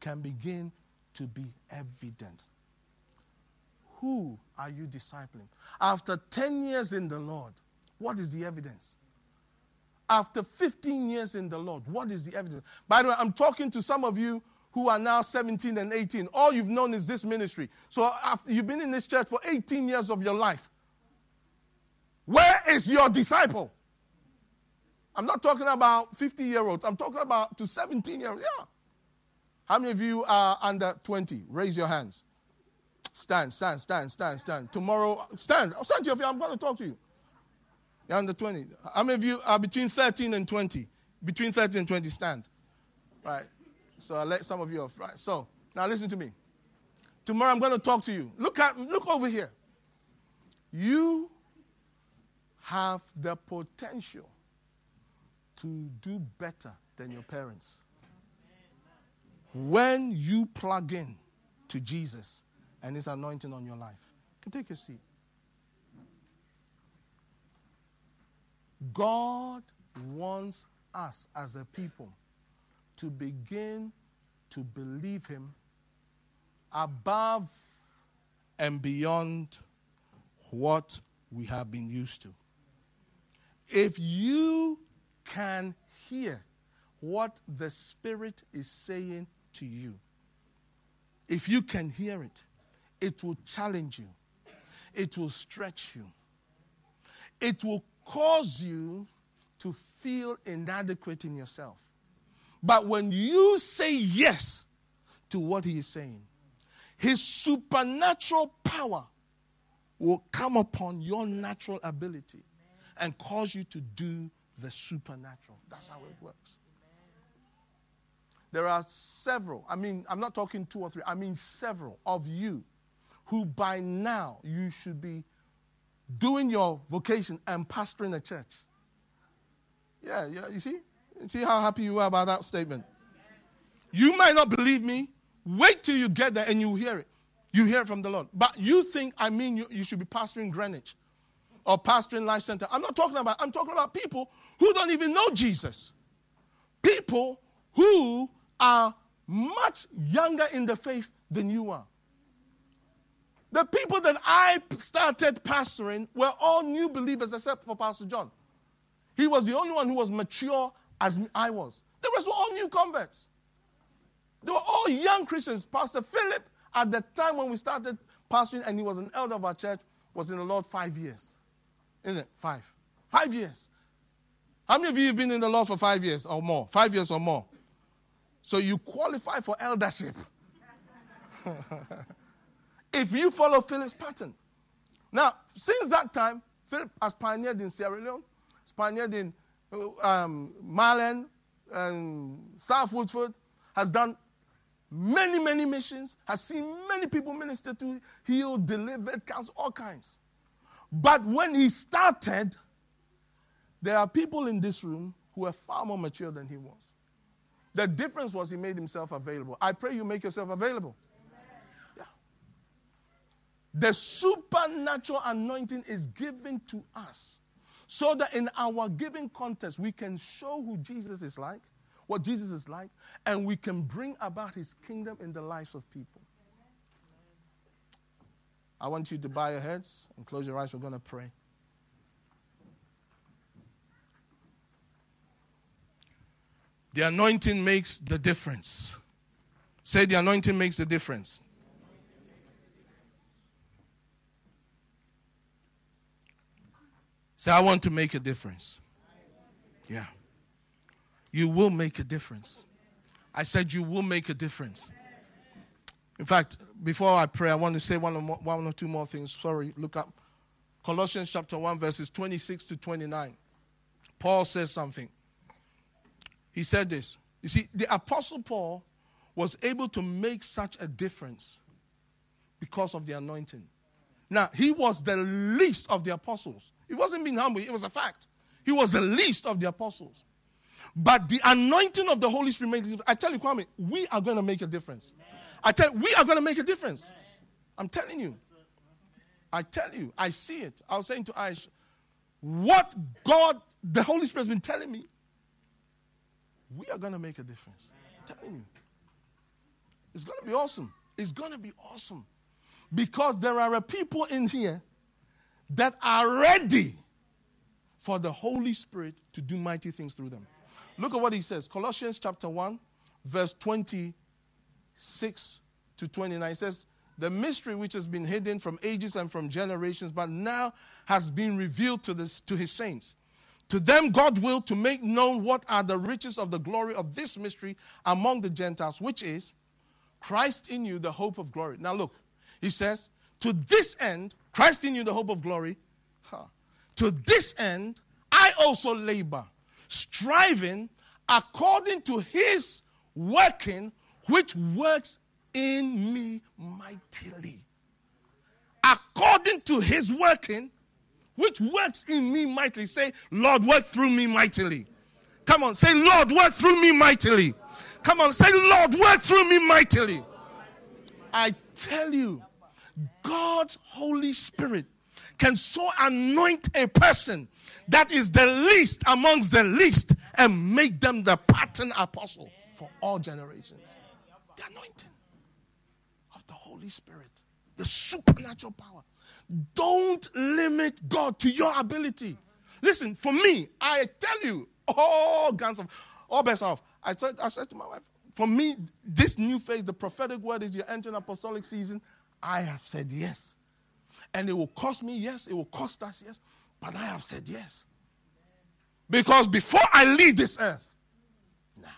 can begin to be evident. Who are you discipling? After 10 years in the Lord, what is the evidence? after 15 years in the Lord. What is the evidence? By the way, I'm talking to some of you who are now 17 and 18. All you've known is this ministry. So after you've been in this church for 18 years of your life. Where is your disciple? I'm not talking about 50 year olds. I'm talking about to 17 year olds. Yeah. How many of you are under 20? Raise your hands. Stand, stand, stand, stand, stand. Tomorrow, stand. Oh, stand to your feet. I'm going to talk to you. You're under 20. How many of you are between 13 and 20? Between 13 and 20, stand. Right. So I'll let some of you off. Right. So now listen to me. Tomorrow I'm going to talk to you. Look at look over here. You have the potential to do better than your parents. When you plug in to Jesus and his anointing on your life. You can take your seat. God wants us as a people to begin to believe Him above and beyond what we have been used to. If you can hear what the Spirit is saying to you, if you can hear it, it will challenge you, it will stretch you, it will cause you to feel inadequate in yourself. But when you say yes to what he is saying, his supernatural power will come upon your natural ability and cause you to do the supernatural. That's how it works. There are several, I mean, I'm not talking two or three, I mean several of you who by now you should be doing your vocation and pastoring a church. Yeah, yeah, you see? See how happy you are about that statement? You might not believe me. Wait till you get there and you hear it. You hear it from the Lord. But you think, I mean, you, you should be pastoring Greenwich or pastoring Life Center. I'm not talking about, I'm talking about people who don't even know Jesus. People who are much younger in the faith than you are. The people that I started pastoring were all new believers except for Pastor John. He was the only one who was mature as I was. The rest were all new converts. They were all young Christians. Pastor Philip, at the time when we started pastoring, and he was an elder of our church, was in the Lord five years. Isn't it? Five. Five years. How many of you have been in the Lord for five years or more? Five years or more. So you qualify for eldership. [laughs] if you follow Philip's pattern. Now, since that time, Philip has pioneered in Sierra Leone, has pioneered in um, and South Woodford, has done many, many missions, has seen many people minister to, healed, delivered, counsel, all kinds. But when he started, there are people in this room who are far more mature than he was. The difference was he made himself available. I pray you make yourself available. Yeah. The supernatural anointing is given to us so that in our giving contest we can show who Jesus is like, what Jesus is like, and we can bring about his kingdom in the lives of people. I want you to bow your heads and close your eyes. We're going to pray. The anointing makes the difference. Say, the anointing makes the difference. Say, I want to make a difference. Yeah. You will make a difference. I said, You will make a difference. In fact, before I pray, I want to say one or, more, one or two more things. Sorry, look up. Colossians chapter 1, verses 26 to 29. Paul says something. He said this. You see, the Apostle Paul was able to make such a difference because of the anointing. Now, he was the least of the apostles. He wasn't being humble, it was a fact. He was the least of the apostles. But the anointing of the Holy Spirit made difference. I tell you, Kwame, we are going to make a difference. I tell you, we are going to make a difference. I'm telling you. I tell you, I see it. I was saying to Aisha, what God, the Holy Spirit has been telling me we are going to make a difference. I'm telling you. It's going to be awesome. It's going to be awesome. Because there are people in here that are ready for the Holy Spirit to do mighty things through them. Look at what he says Colossians chapter 1, verse 26 to 29 says, The mystery which has been hidden from ages and from generations, but now has been revealed to, this, to his saints. To them, God will to make known what are the riches of the glory of this mystery among the Gentiles, which is Christ in you, the hope of glory. Now, look, he says, To this end, Christ in you, the hope of glory. Huh, to this end, I also labor, striving according to his working, which works in me mightily. According to his working, which works in me mightily. Say, Lord, work through me mightily. Come on, say, Lord, work through me mightily. Come on, say, Lord, work through me mightily. I tell you, God's Holy Spirit can so anoint a person that is the least amongst the least and make them the pattern apostle for all generations. The anointing of the Holy Spirit, the supernatural power. Don't limit God to your ability. Listen, for me, I tell you, all guns of, all best off. I said, I said to my wife, for me, this new phase, the prophetic word is you're entering apostolic season. I have said yes. And it will cost me, yes. It will cost us, yes. But I have said yes. Because before I leave this earth, nah,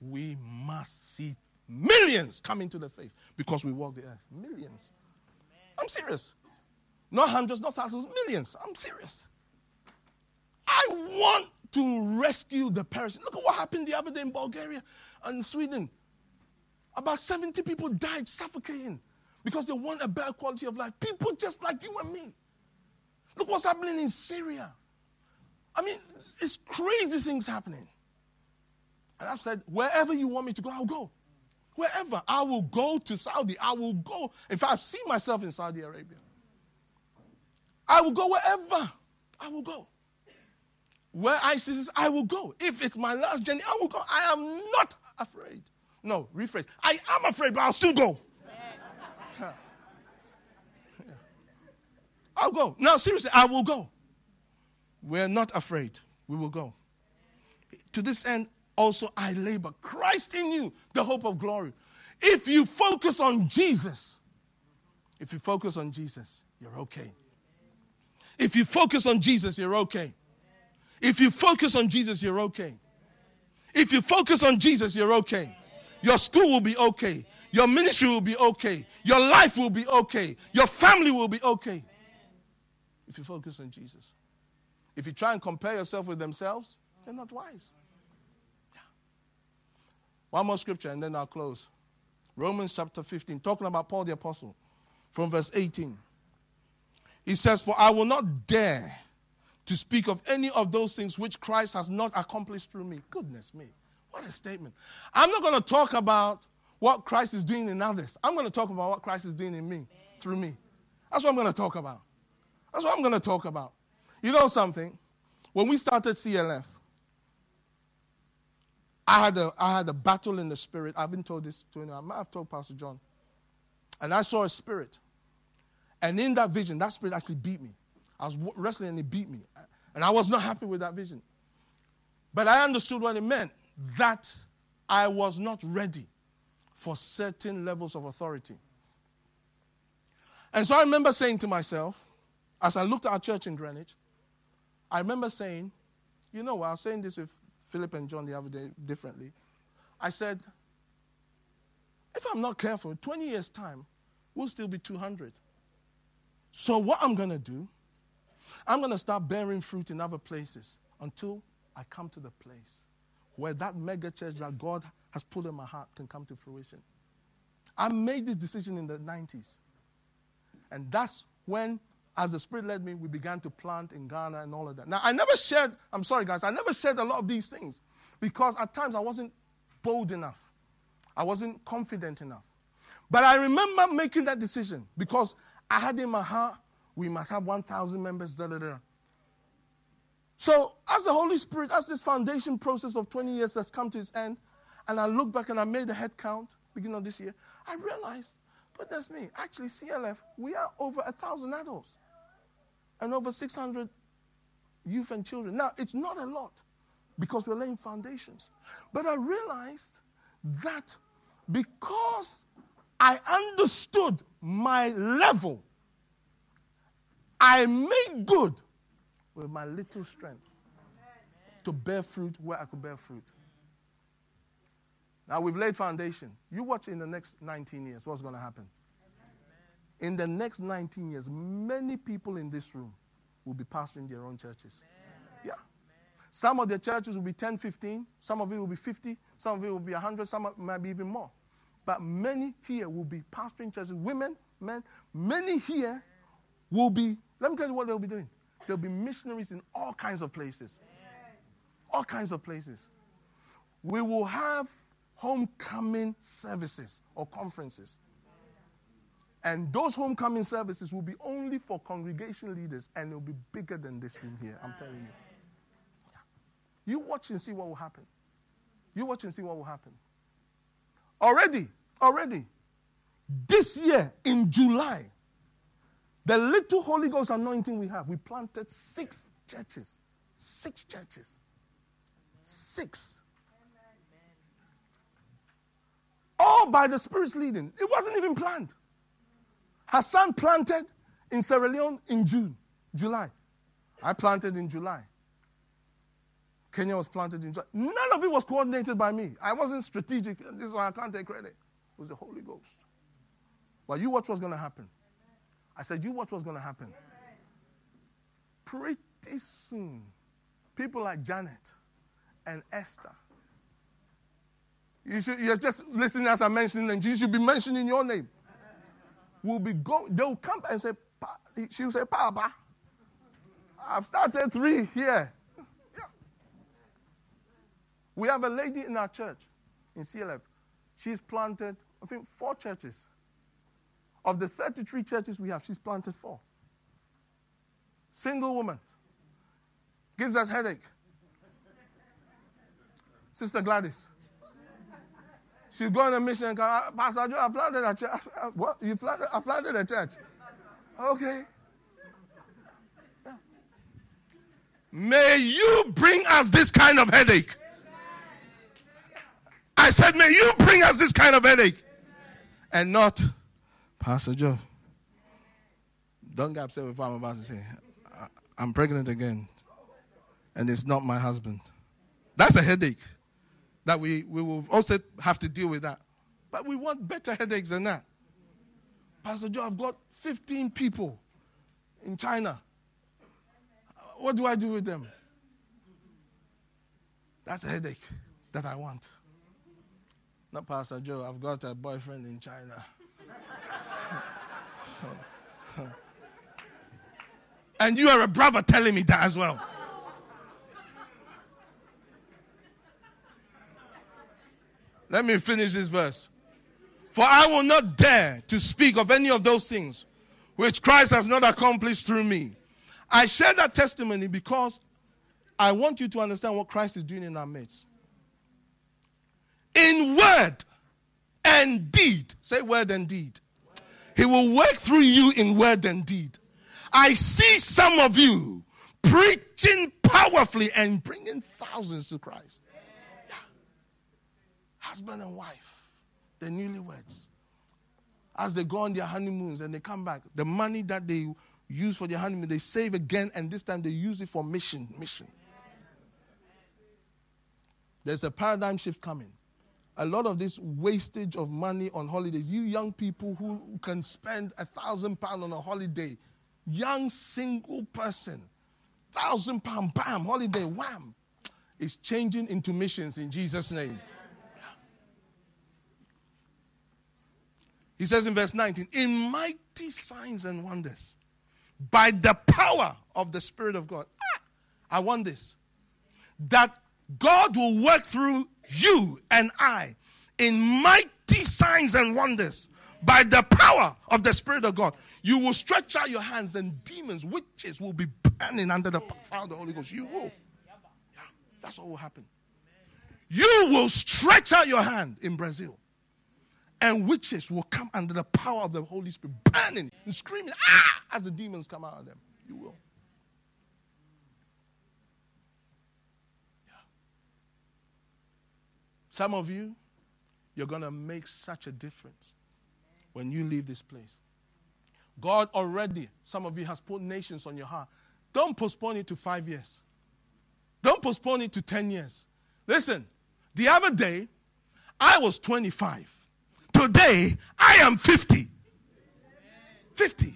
we must see millions come into the faith because we walk the earth. Millions. I'm serious. Not hundreds, not thousands, millions. I'm serious. I want to rescue the perishing. Look at what happened the other day in Bulgaria and Sweden. About 70 people died suffocating because they want a better quality of life. People just like you and me. Look what's happening in Syria. I mean, it's crazy things happening. And I've said, wherever you want me to go, I'll go. Wherever. I will go to Saudi. I will go. Fact, I've seen myself in Saudi Arabia. I will go wherever. I will go. Where ISIS is, I will go. If it's my last journey, I will go. I am not afraid. No, rephrase. I am afraid, but I'll still go. [laughs] I'll go. Now, seriously, I will go. We're not afraid. We will go. To this end, also I labor. Christ in you, the hope of glory. If you focus on Jesus, if you focus on Jesus, you're okay. If you focus on Jesus, you're okay. If you focus on Jesus, you're okay. If you focus on Jesus, you're okay. Your school will be okay. Your ministry will be okay. Your life will be okay. Your family will be okay. If you focus on Jesus. If you try and compare yourself with themselves, you're not wise. One more scripture and then I'll close. Romans chapter 15, talking about Paul the Apostle, from verse 18. He says, For I will not dare to speak of any of those things which Christ has not accomplished through me. Goodness me. What a statement. I'm not going to talk about what Christ is doing in others. I'm going to talk about what Christ is doing in me, through me. That's what I'm going to talk about. That's what I'm going to talk about. You know something? When we started CLF, I had a, I had a battle in the spirit. I've been told this to you. I might have told Pastor John. And I saw a spirit. And in that vision, that spirit actually beat me. I was wrestling and it beat me. And I was not happy with that vision. But I understood what it meant that I was not ready for certain levels of authority. And so I remember saying to myself, as I looked at our church in Greenwich, I remember saying, you know, I was saying this with Philip and John the other day differently. I said, if I'm not careful, 20 years' time, we'll still be 200. So, what I'm going to do, I'm going to start bearing fruit in other places until I come to the place where that mega church that God has put in my heart can come to fruition. I made this decision in the 90s. And that's when as the Spirit led me, we began to plant in Ghana and all of that. Now, I never shared, I'm sorry, guys, I never shared a lot of these things because at times I wasn't bold enough. I wasn't confident enough. But I remember making that decision because I had in my heart, we must have 1,000 members, da da da. So, as the Holy Spirit, as this foundation process of 20 years has come to its end, and I look back and I made the head count beginning of this year, I realized, but that's me. Actually, CLF, we are over a thousand adults and over 600 youth and children. Now, it's not a lot because we're laying foundations. But I realized that because I understood my level, I made good with my little strength to bear fruit where I could bear fruit. Now we've laid foundation. You watch in the next 19 years what's going to happen in the next 19 years, many people in this room will be pastoring their own churches. Amen. Yeah. Some of the churches will be 10, 15. Some of it will be 50. Some of it will be 100. Some might be even more. But many here will be pastoring churches. Women, men, many here will be, let me tell you what they'll be doing. They'll be missionaries in all kinds of places. All kinds of places. We will have homecoming services or conferences. And those homecoming services will be only for congregation leaders and it'll be bigger than this room here. I'm telling you. Yeah. You watch and see what will happen. You watch and see what will happen. Already, already, this year in July, the little Holy Ghost anointing we have, we planted six churches. Six churches. Six. All by the Spirit's leading. It wasn't even planned. Hassan planted in Sierra Leone in June, July. I planted in July. Kenya was planted in July. None of it was coordinated by me. I wasn't strategic. This is why I can't take credit. It was the Holy Ghost. Well, you watch what's going to happen. I said, you watch what's going to happen. Pretty soon, people like Janet and Esther. You should, you're just listening as I'm mentioning names. You should be mentioning your name will be going, they will come and say, she will say, Papa, I've started three here. Yeah. We have a lady in our church in CLF. she's planted, I think, four churches. Of the 33 churches we have, she's planted four. Single woman. Gives us headache. Sister Gladys. She's going on a mission Pastor Joe, I planted a church. What? You planted? I planted a church. Okay. May you bring us this kind of headache. I said, may you bring us this kind of headache. And not, Pastor Joe, don't get upset with what I'm about to say. I'm pregnant again. And it's not my husband. That's a headache that we, we will also have to deal with that. But we want better headaches than that. Pastor Joe, I've got 15 people in China. What do I do with them? That's a headache that I want. Not Pastor Joe, I've got a boyfriend in China. [laughs] and you are a brother telling me that as well. Let me finish this verse. For I will not dare to speak of any of those things which Christ has not accomplished through me. I share that testimony because I want you to understand what Christ is doing in our midst. In word and deed, say word and deed. He will work through you in word and deed. I see some of you preaching powerfully and bringing thousands to Christ husband and wife, the newlyweds, as they go on their honeymoons and they come back, the money that they use for their honeymoon, they save again, and this time they use it for mission. Mission. There's a paradigm shift coming. A lot of this wastage of money on holidays, you young people who can spend a thousand pounds on a holiday, young single person, thousand pound, bam, holiday, wham, is changing into missions in Jesus' name. He says in verse 19, in mighty signs and wonders, by the power of the Spirit of God. Ah, I want this. That God will work through you and I in mighty signs and wonders by the power of the Spirit of God. You will stretch out your hands, and demons, witches will be burning under the power of the Holy Ghost. You will. Yeah, that's what will happen. You will stretch out your hand in Brazil and witches will come under the power of the Holy Spirit, burning and screaming, ah, as the demons come out of them. You will. Yeah. Some of you, you're going to make such a difference when you leave this place. God already, some of you, has put nations on your heart. Don't postpone it to five years. Don't postpone it to 10 years. Listen, the other day, I was 25. Today, I am 50. 50.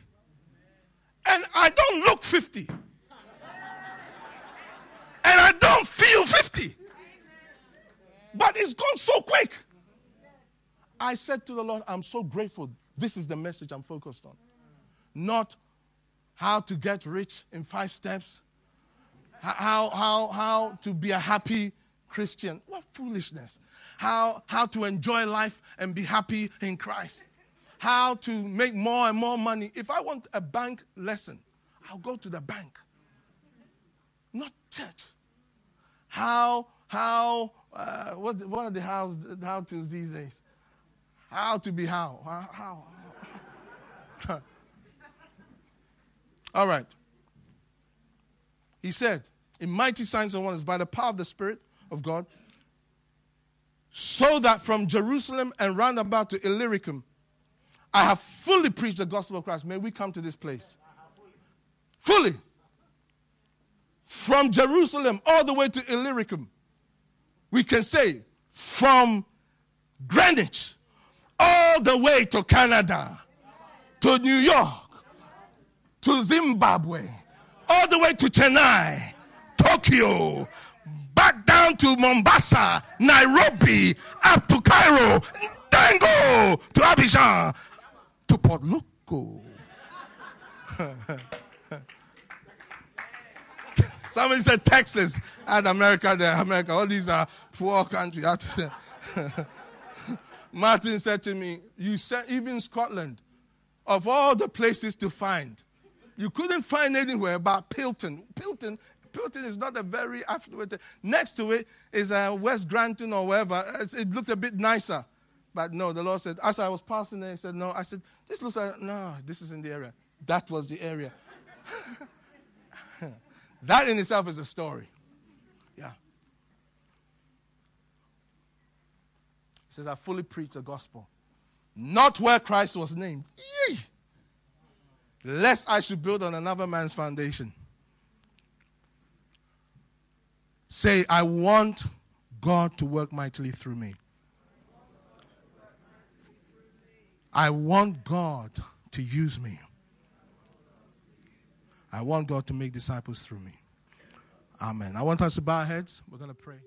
And I don't look 50. And I don't feel 50. But it's gone so quick. I said to the Lord, I'm so grateful. This is the message I'm focused on. Not how to get rich in five steps, how, how, how to be a happy Christian. What foolishness how, how to enjoy life and be happy in Christ, how to make more and more money. If I want a bank lesson, I'll go to the bank, not church. How, how, uh, what, what are the how, how to's these days? How to be? How? how? [laughs] All right. He said, in mighty signs and wonders, by the power of the Spirit of God, so that from Jerusalem and round about to Illyricum, I have fully preached the gospel of Christ. May we come to this place. Fully. From Jerusalem all the way to Illyricum. We can say from Greenwich all the way to Canada, to New York, to Zimbabwe, all the way to Chennai, Tokyo, down to Mombasa, Nairobi, up to Cairo, then go to Abidjan, to Port Loko. [laughs] Somebody said Texas and America there. America, all these are poor countries. [laughs] Martin said to me, You said even Scotland, of all the places to find, you couldn't find anywhere but Pilton. Pilton, Pilton is not a very affluent. Next to it is uh, West Granton or wherever. It looked a bit nicer. But no, the Lord said, as I was passing there, He said, No. I said, This looks like, no, this is in the area. That was the area. [laughs] that in itself is a story. Yeah. He says, I fully preach the gospel. Not where Christ was named. Yee! Lest I should build on another man's foundation. Say, I want God to work mightily through me. I want God to use me. I want God to make disciples through me. Amen. I want us to bow our heads. We're going to pray.